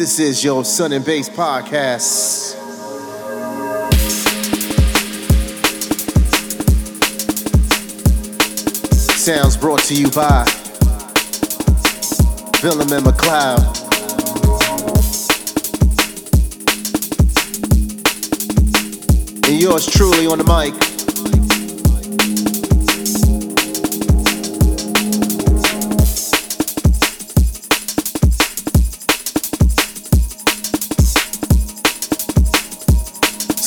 This is your Sun and Bass podcast. Sounds brought to you by Willem and McLeod. And yours truly on the mic.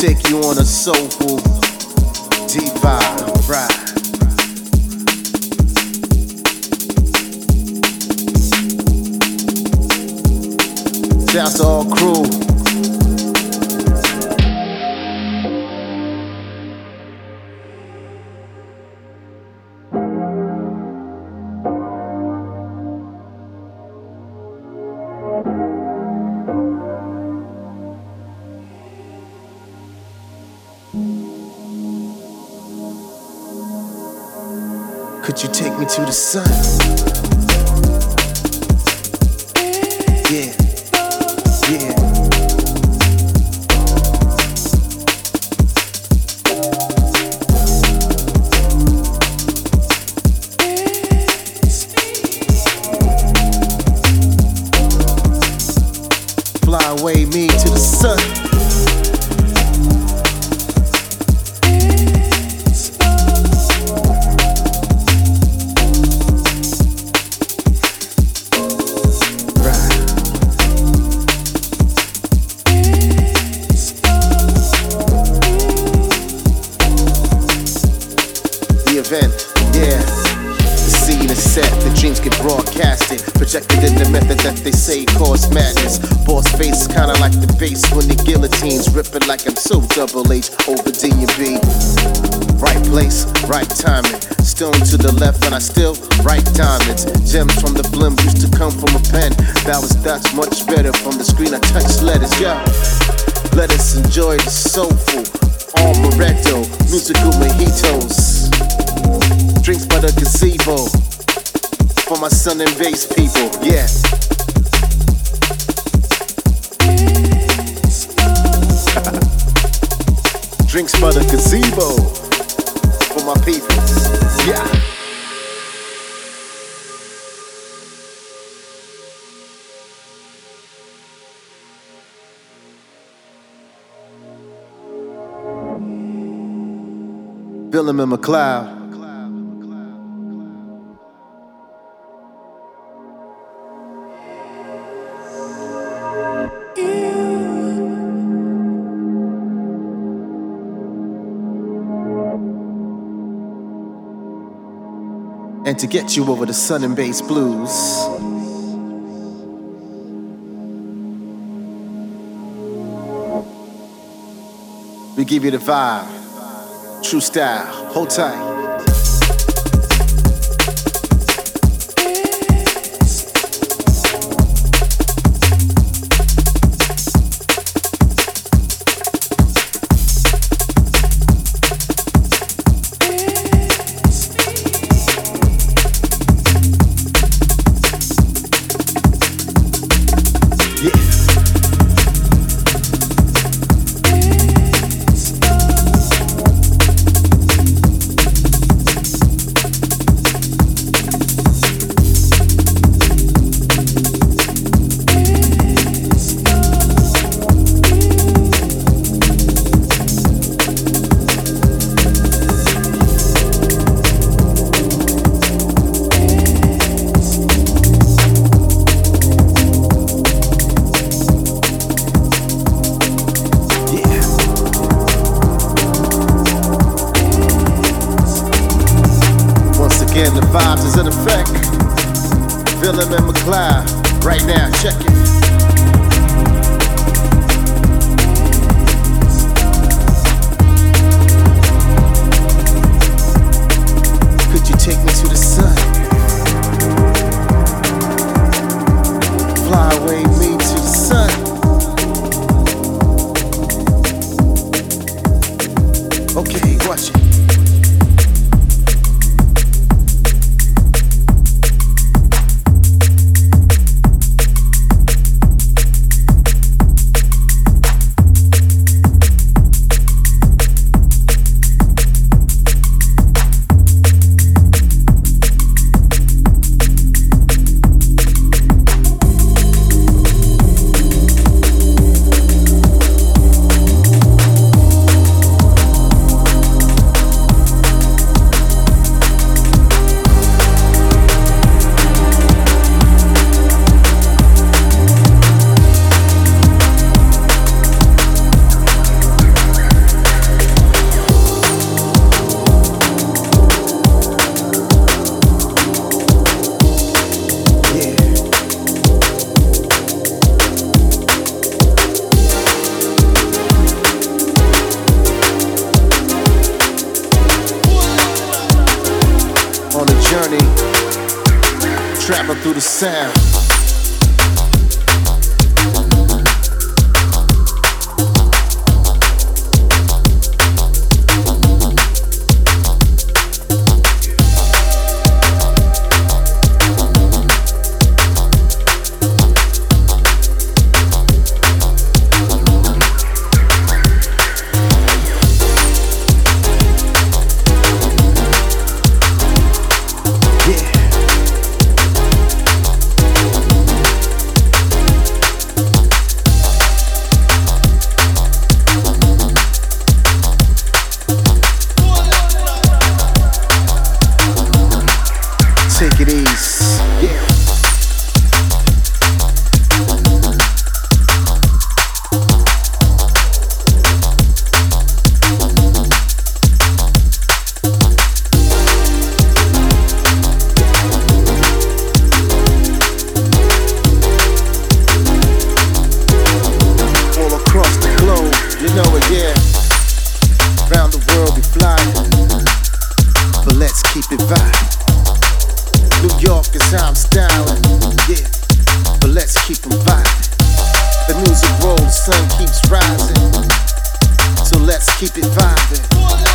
Take you on a soulful, deep vibe ride. Shouts to all crew. Let us enjoy the soulful amaretto, musical mojitos. Drinks by the gazebo for my sun and bass people, yeah. Drinks by the gazebo for my people, yeah. Willem and McLeod. And to get you over the sun and bass blues. We give you the vibe. True style. Hold tight. Okay,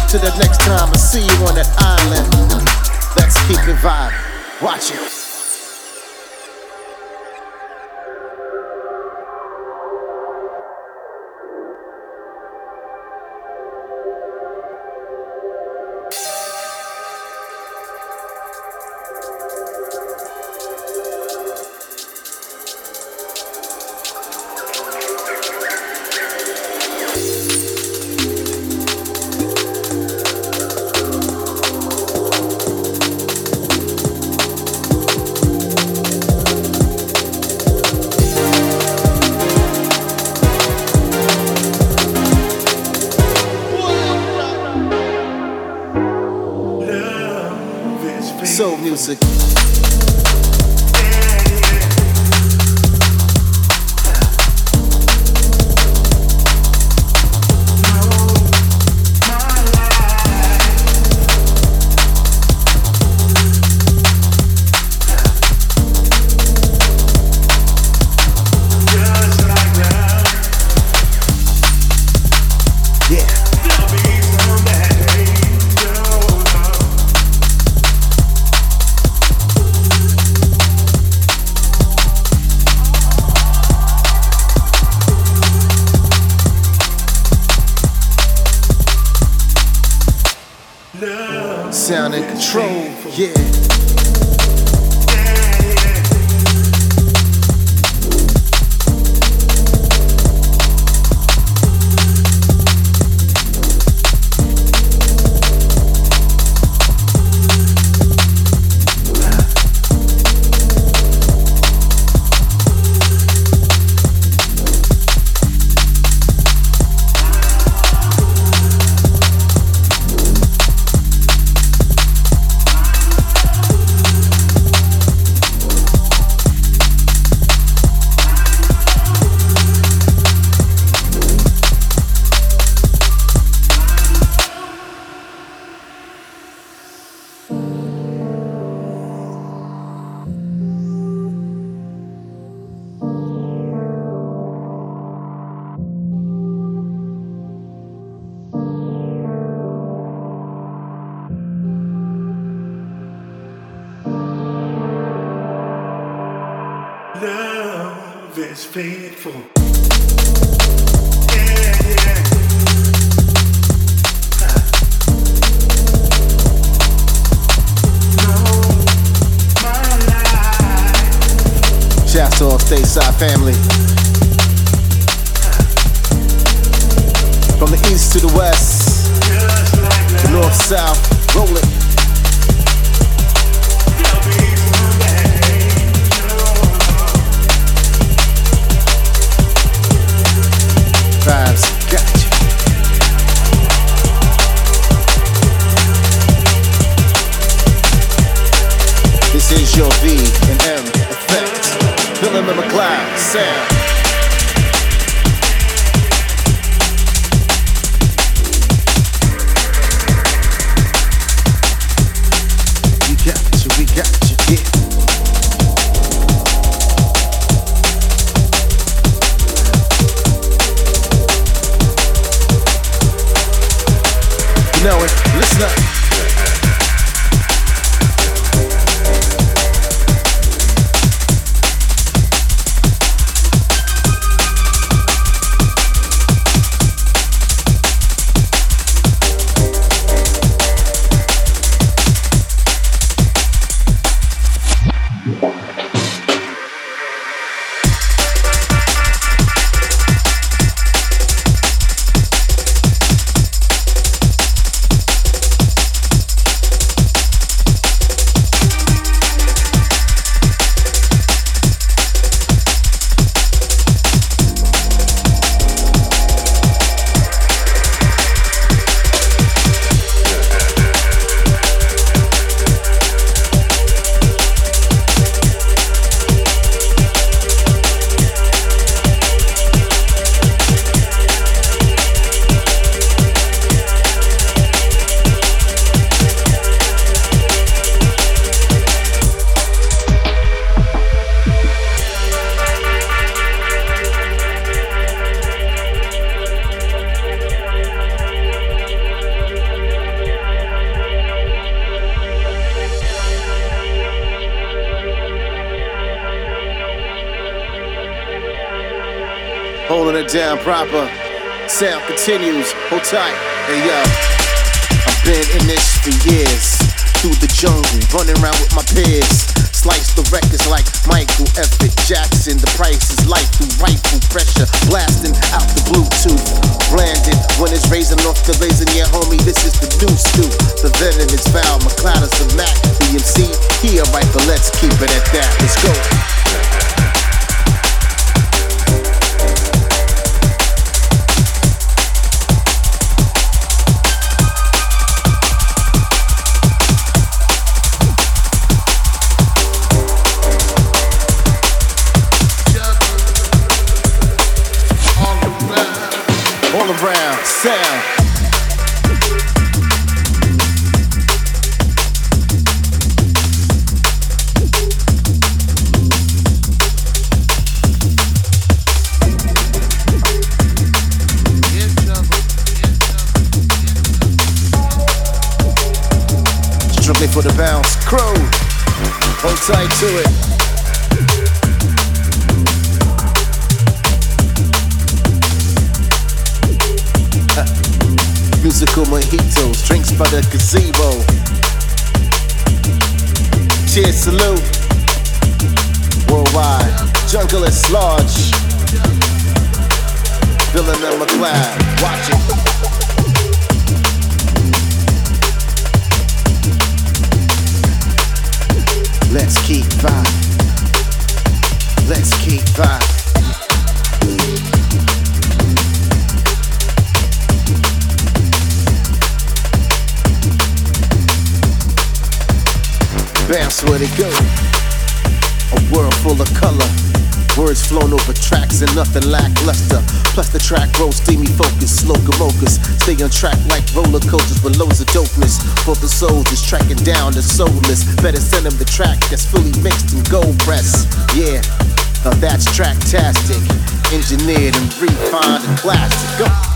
Till the next time I see you on that island, let's keep it vibing. Watch it. love is faithful. Yeah, yeah. Shouts to all stateside family. From the east to the west, the north, south, roll it. the McLeod, Sam. Holding it down proper. Sound continues. Hold tight. Hey yo. I've been in this for years. Through the jungle, running around with my peers. Slice the records like Michael Everett Jackson. The price is life through rifle pressure. Blasting out the Bluetooth. Branded when it's raising off the blazing. Yeah, homie, this is the new stew. The venom is foul. McLeod is the Mac. BMC, he a rifle. Let's keep it at that. Let's go. Around sound. Strictly for the bounce, crow. Hold tight to it. Musical mojitos, drinks by the gazebo. Cheers, salute. Worldwide, jungle is large. Villain and McLeod, watch it. Let's keep vibe. Bounce where they go. A world full of color. Words flown over tracks and nothing lackluster. Plus the track rolls steamy focus, slow mochas. Stay on track like roller coasters with loads of dopeness. For the soldiers tracking down the soulless. Better send them the track that's fully mixed in gold press. Yeah, now that's tracktastic. Engineered and refined and plastic. Go.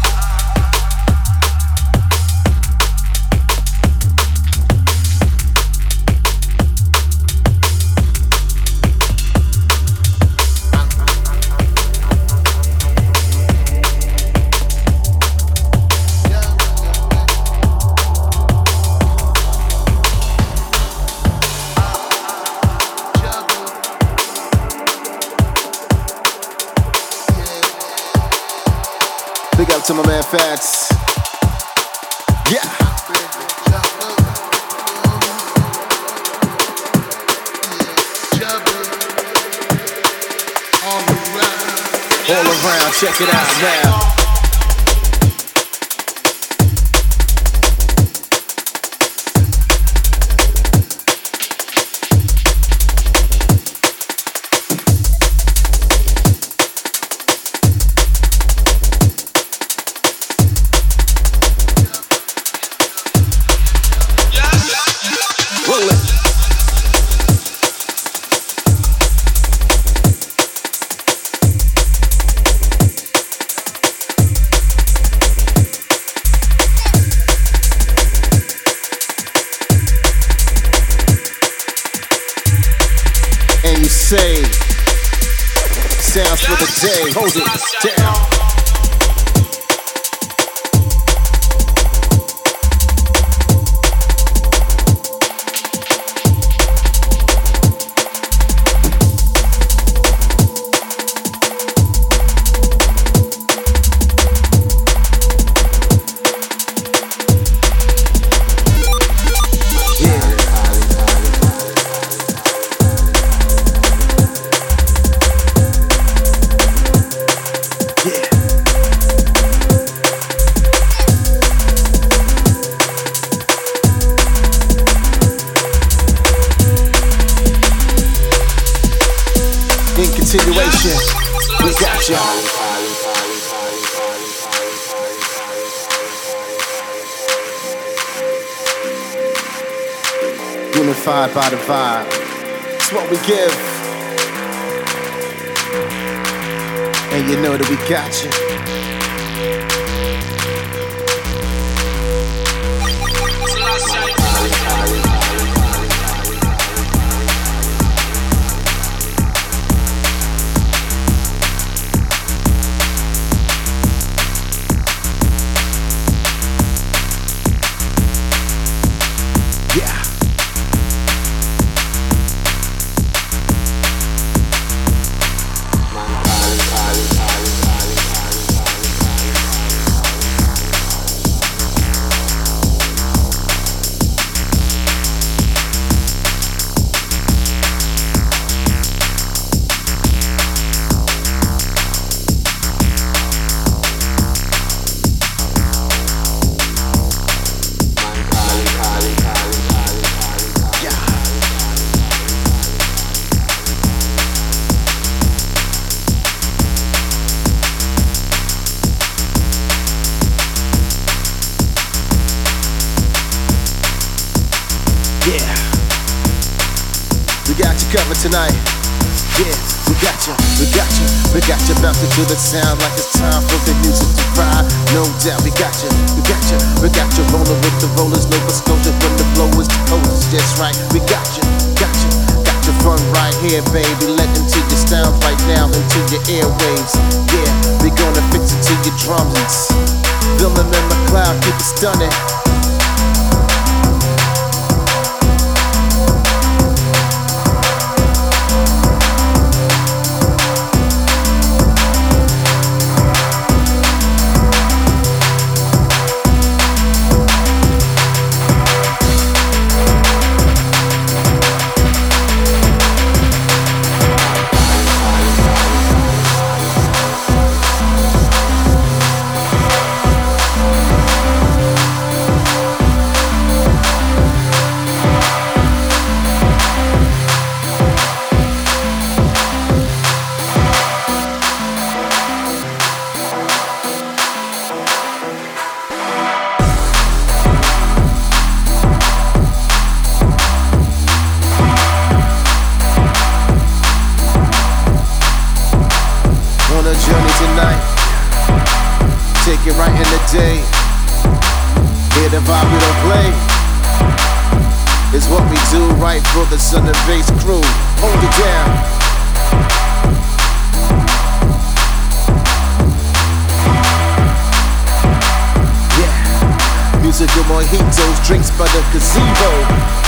do that sound like it's Mojitos, drinks by the gazebo.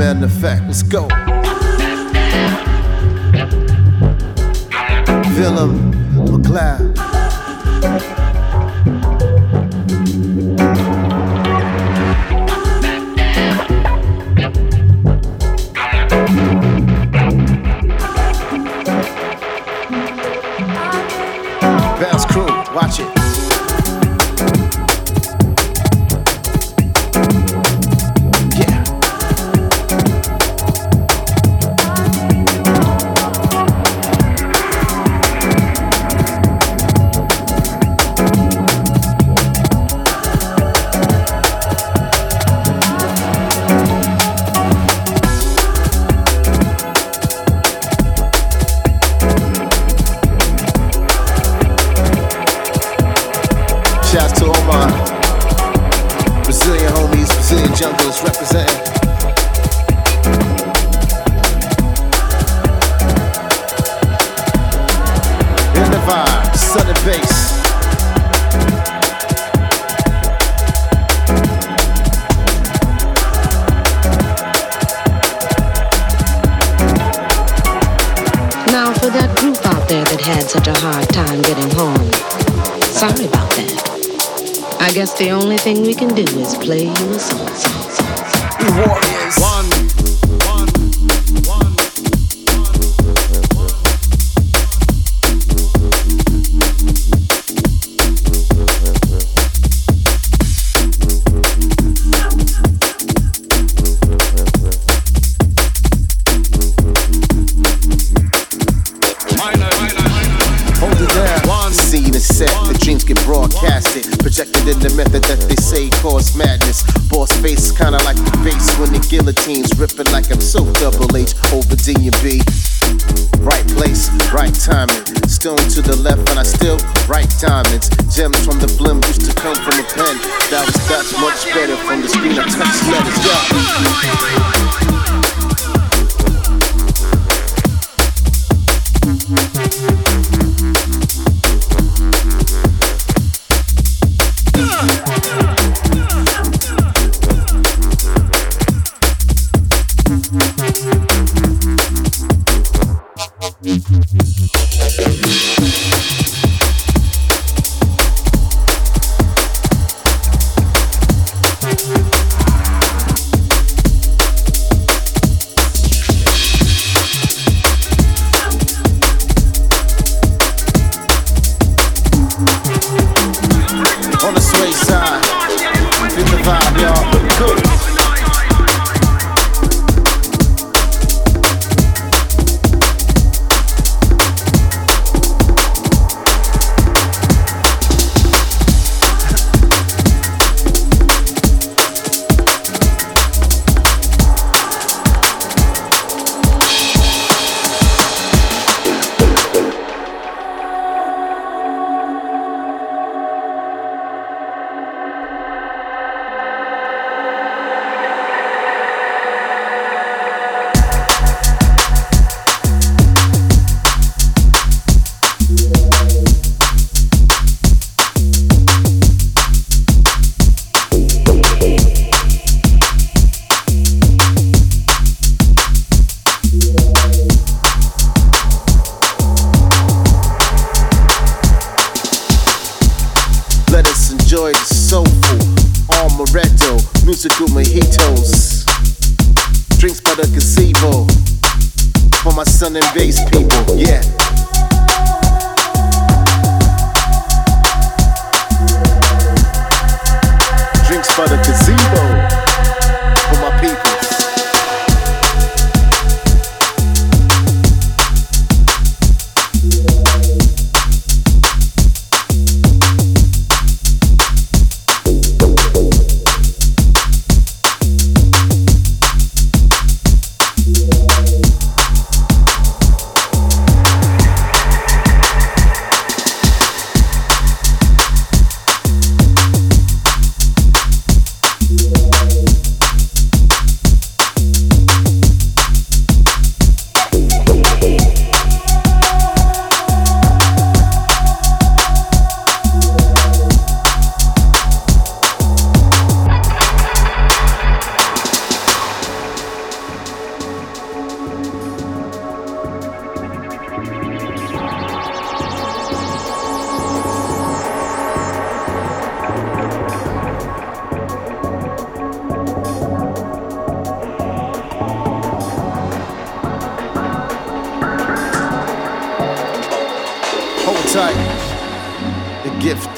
man effect. Let's go. Willem McLeod. Crew, watch it.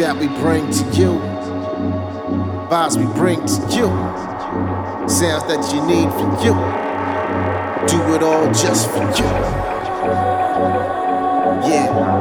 that we bring to you, vibes we bring to you, sounds that you need for you. Do it all just for you. Yeah.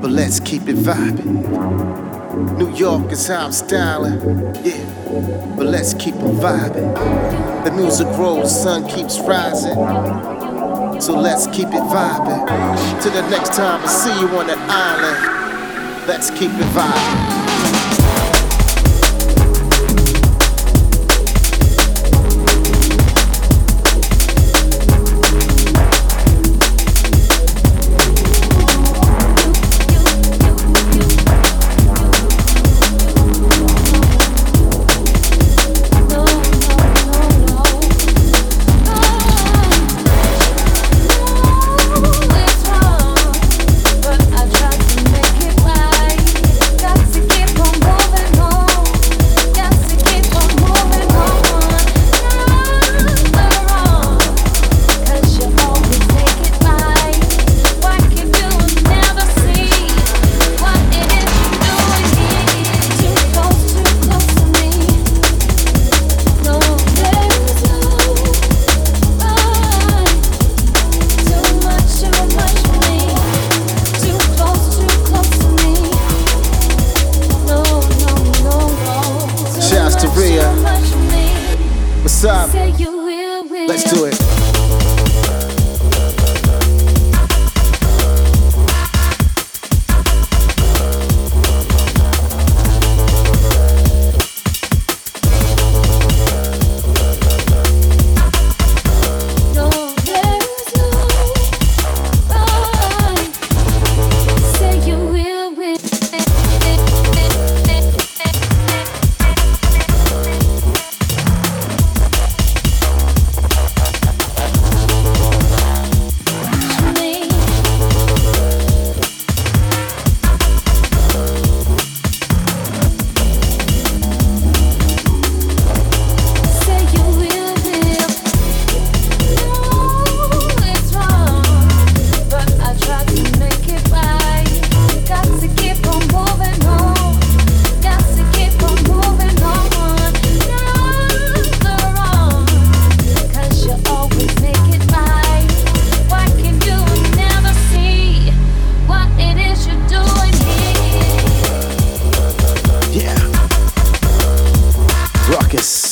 But let's keep it vibing. New York is how I'm styling, yeah, but let's keep it vibing. The music grows, sun keeps rising, so let's keep it vibing. Till the next time I see you on that island, let's keep it vibing. How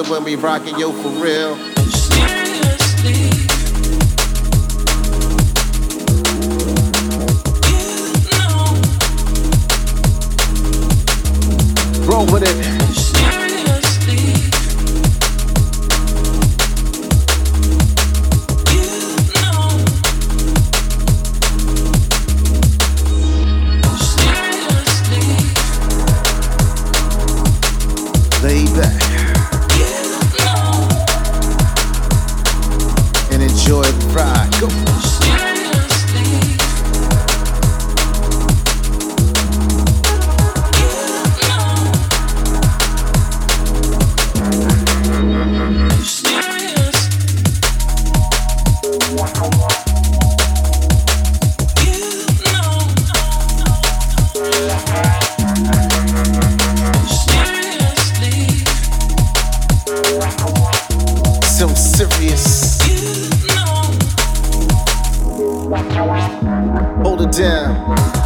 it when we rockin' down.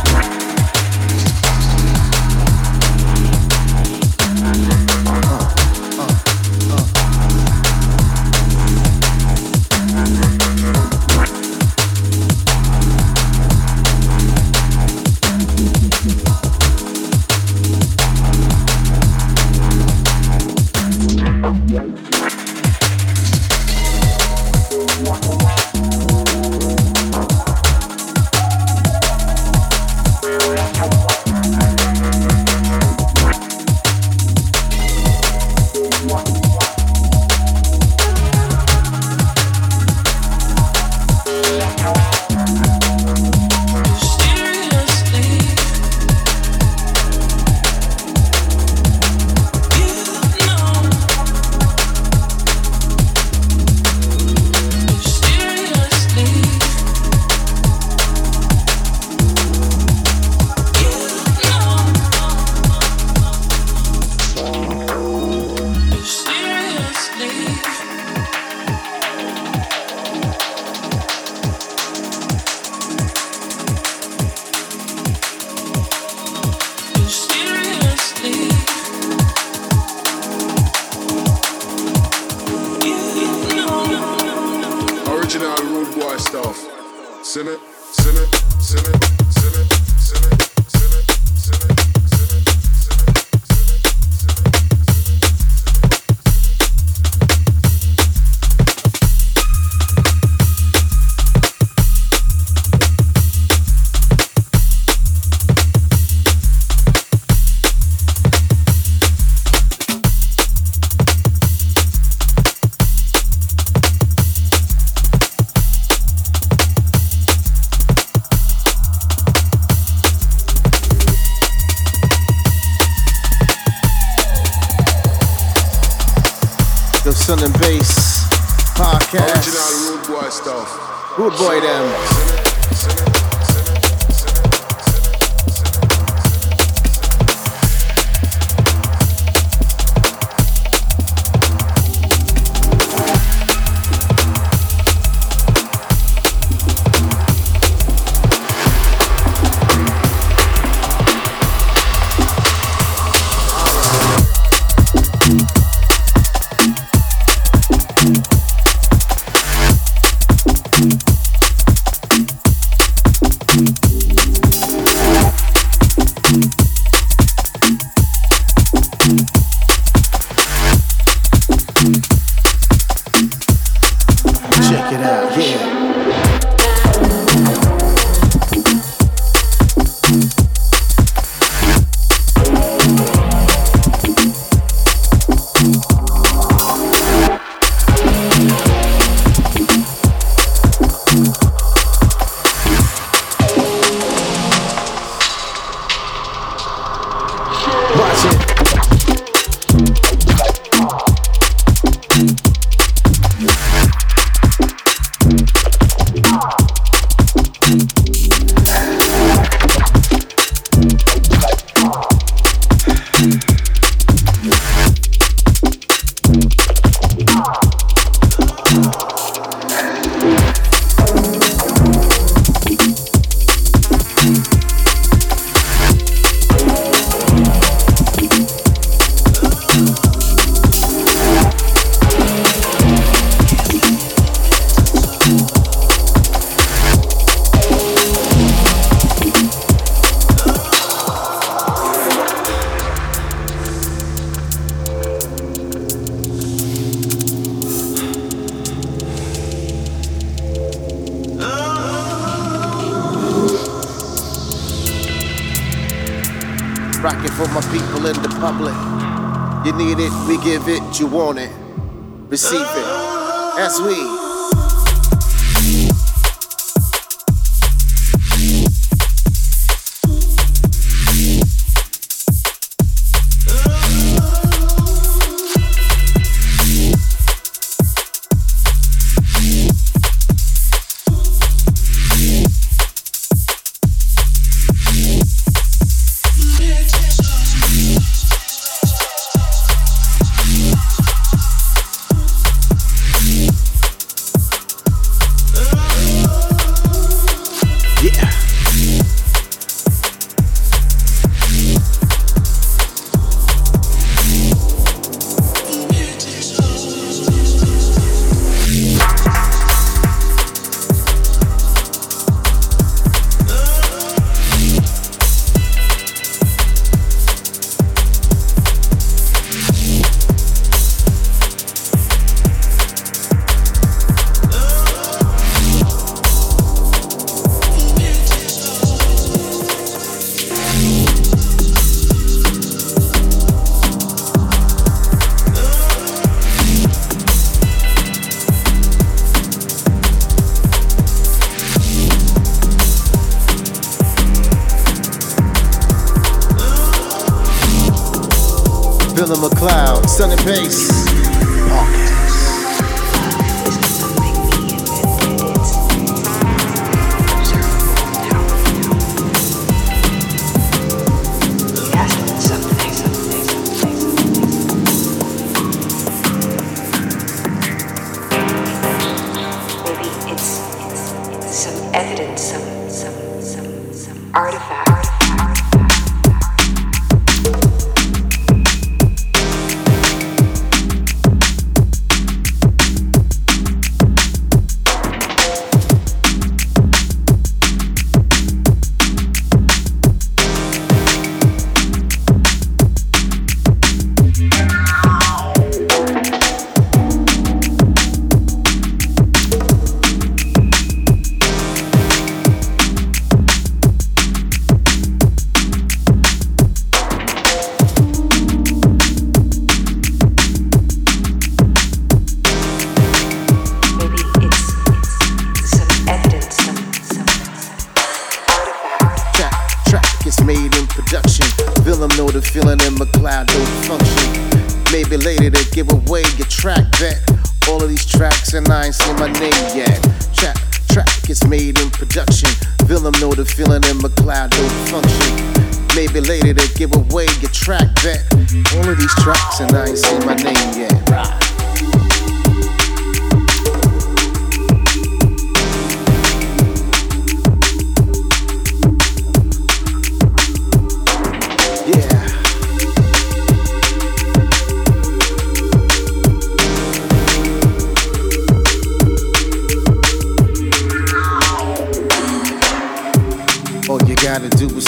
You want it, receive it. As we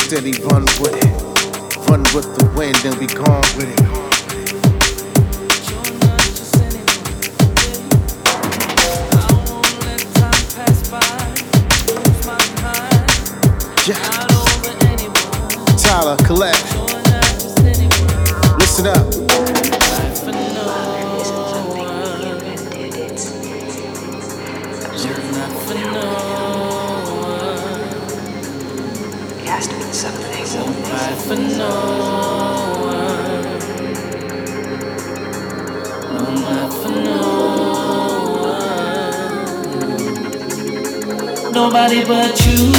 steady run with it. Run with the wind and we gone with it. but you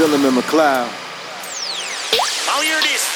Dylan and McLeod. Oh, I'll hear this.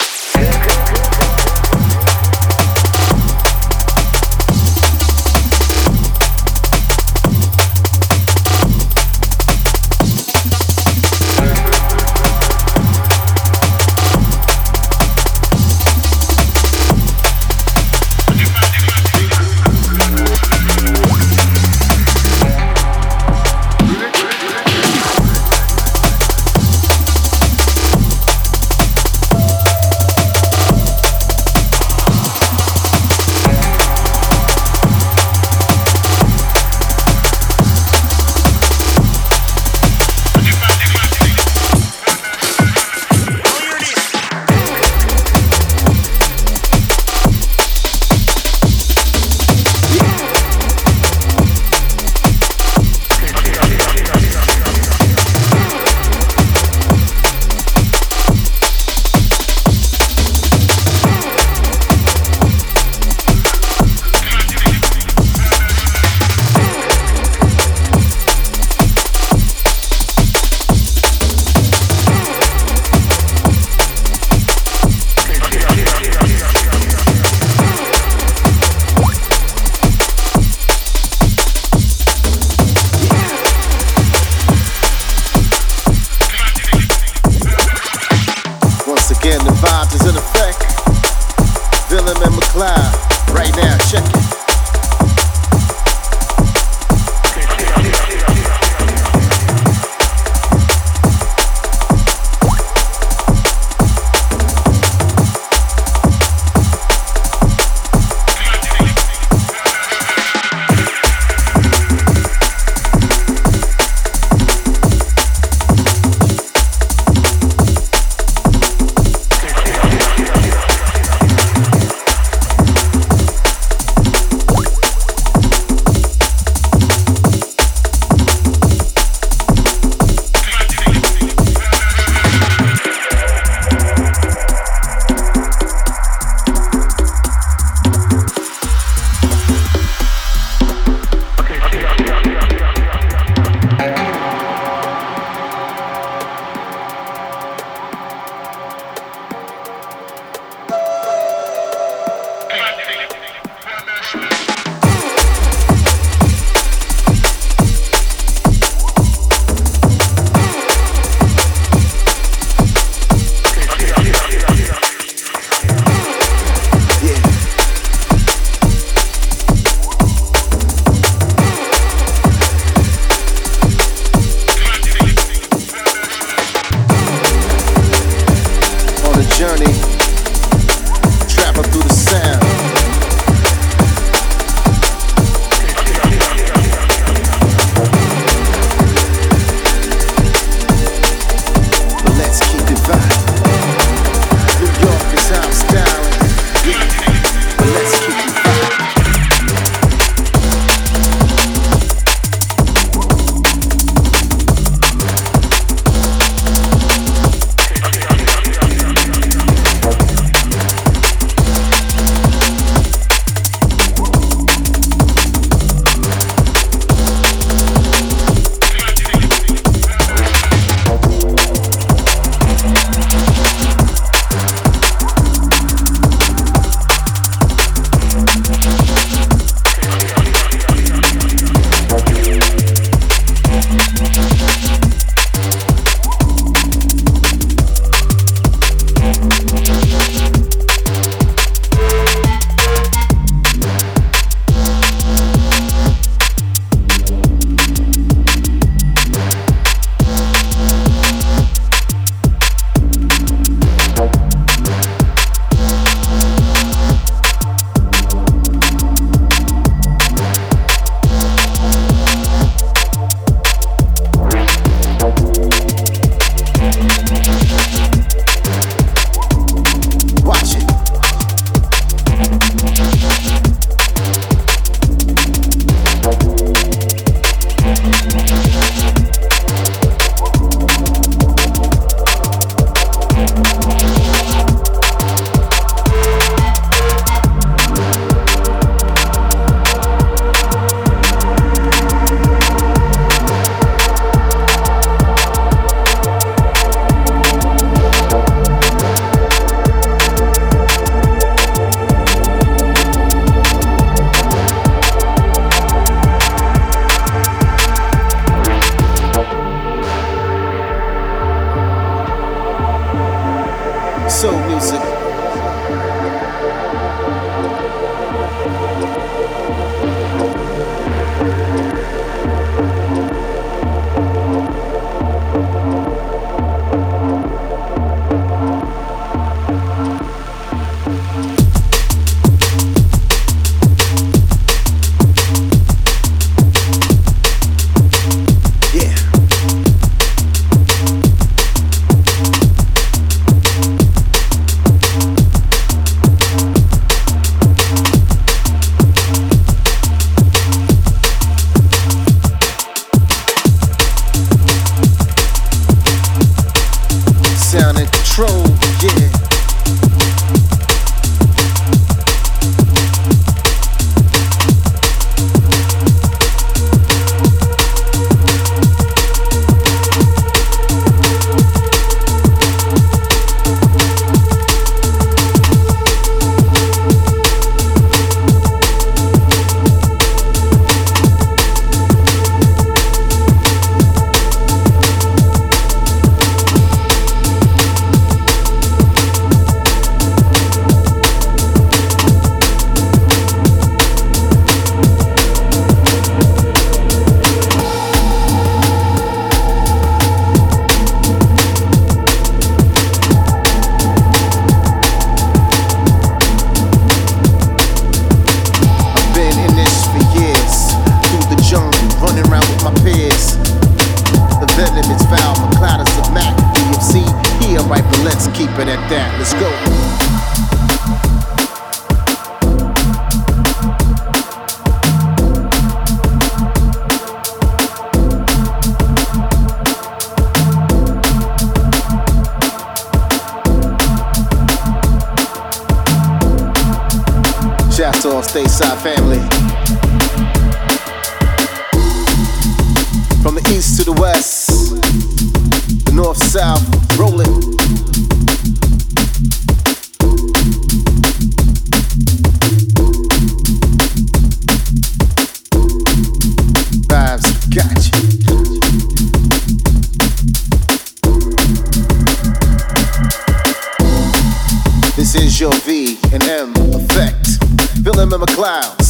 Feeling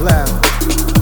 away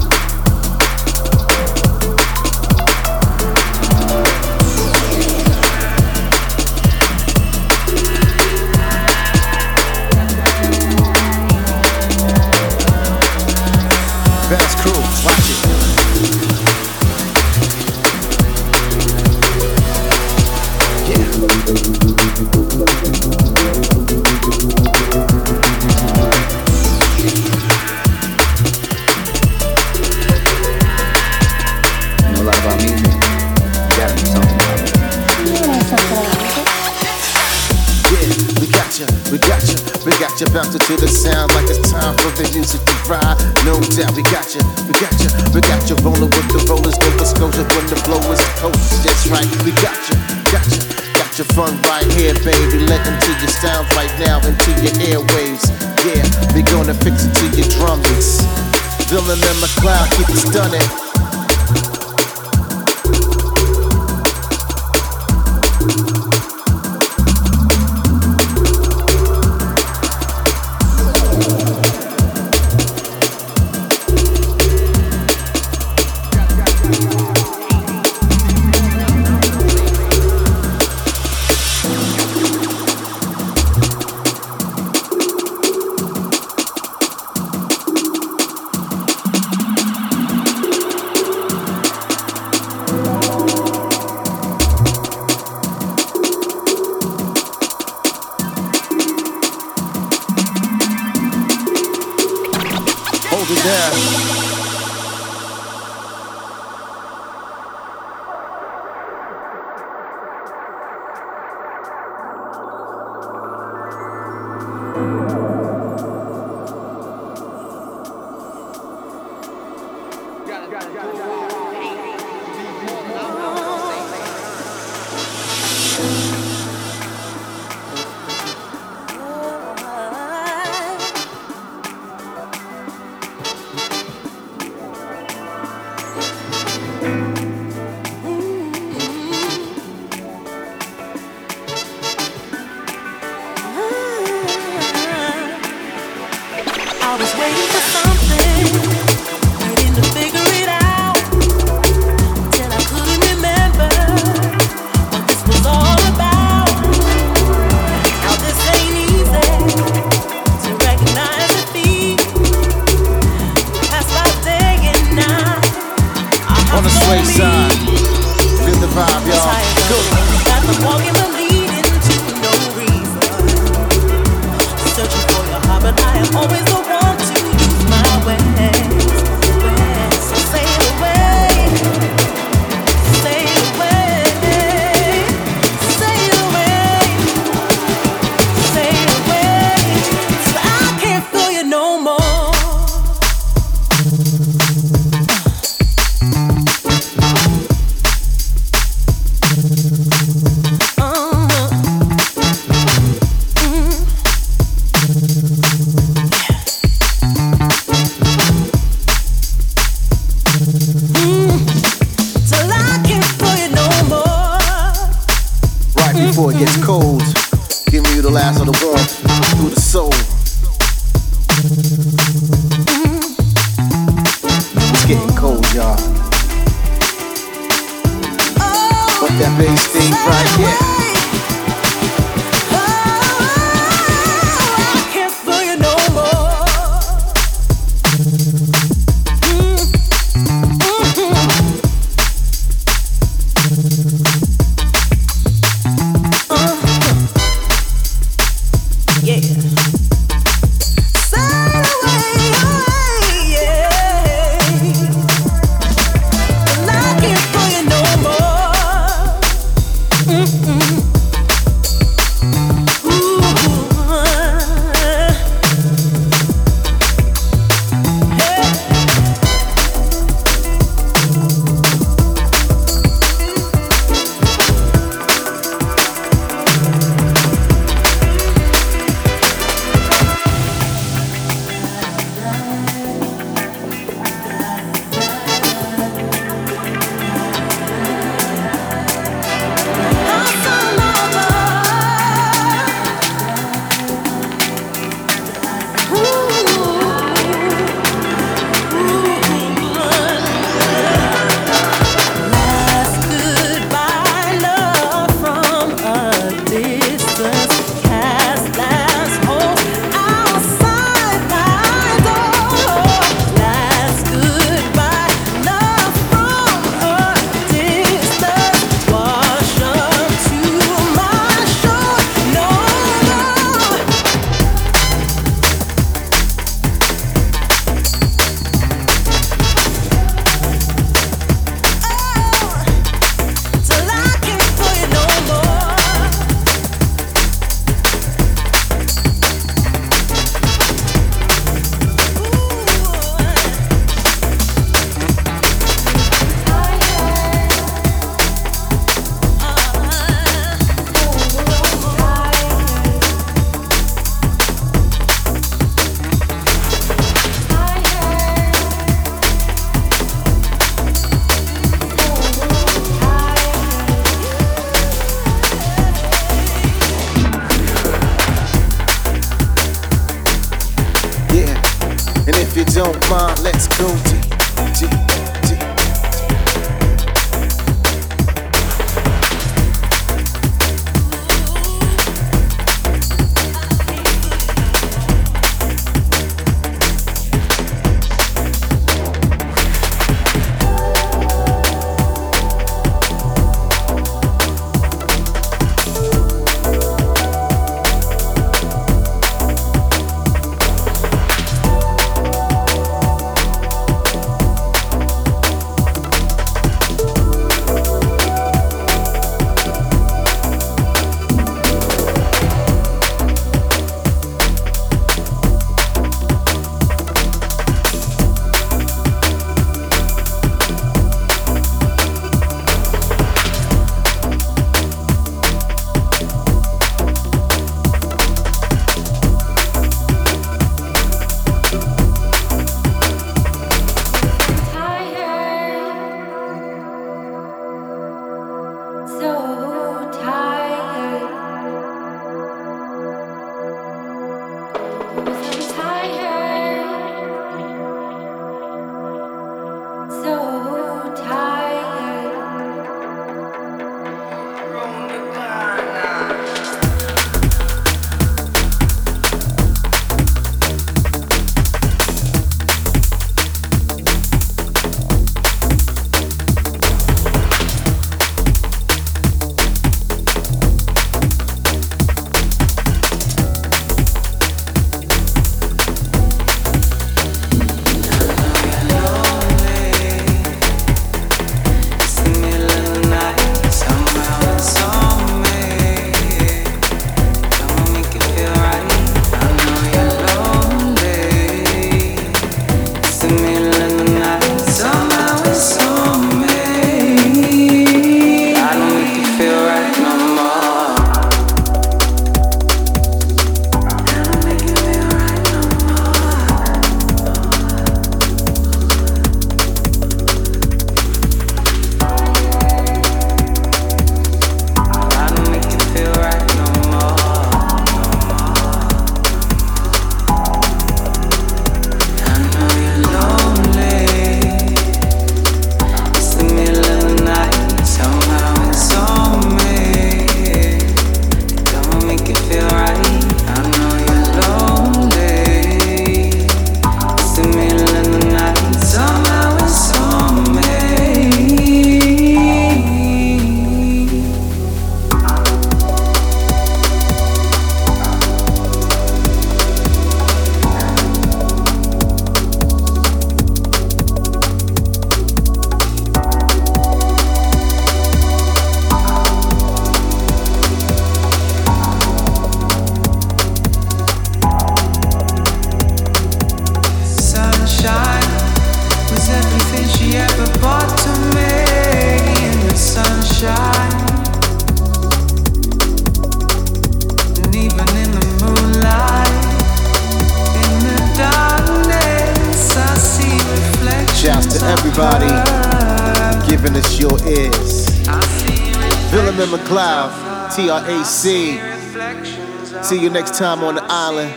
time on the island.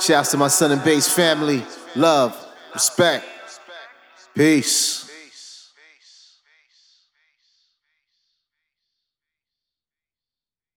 Shouts to my son and Bass family. Love, respect, peace.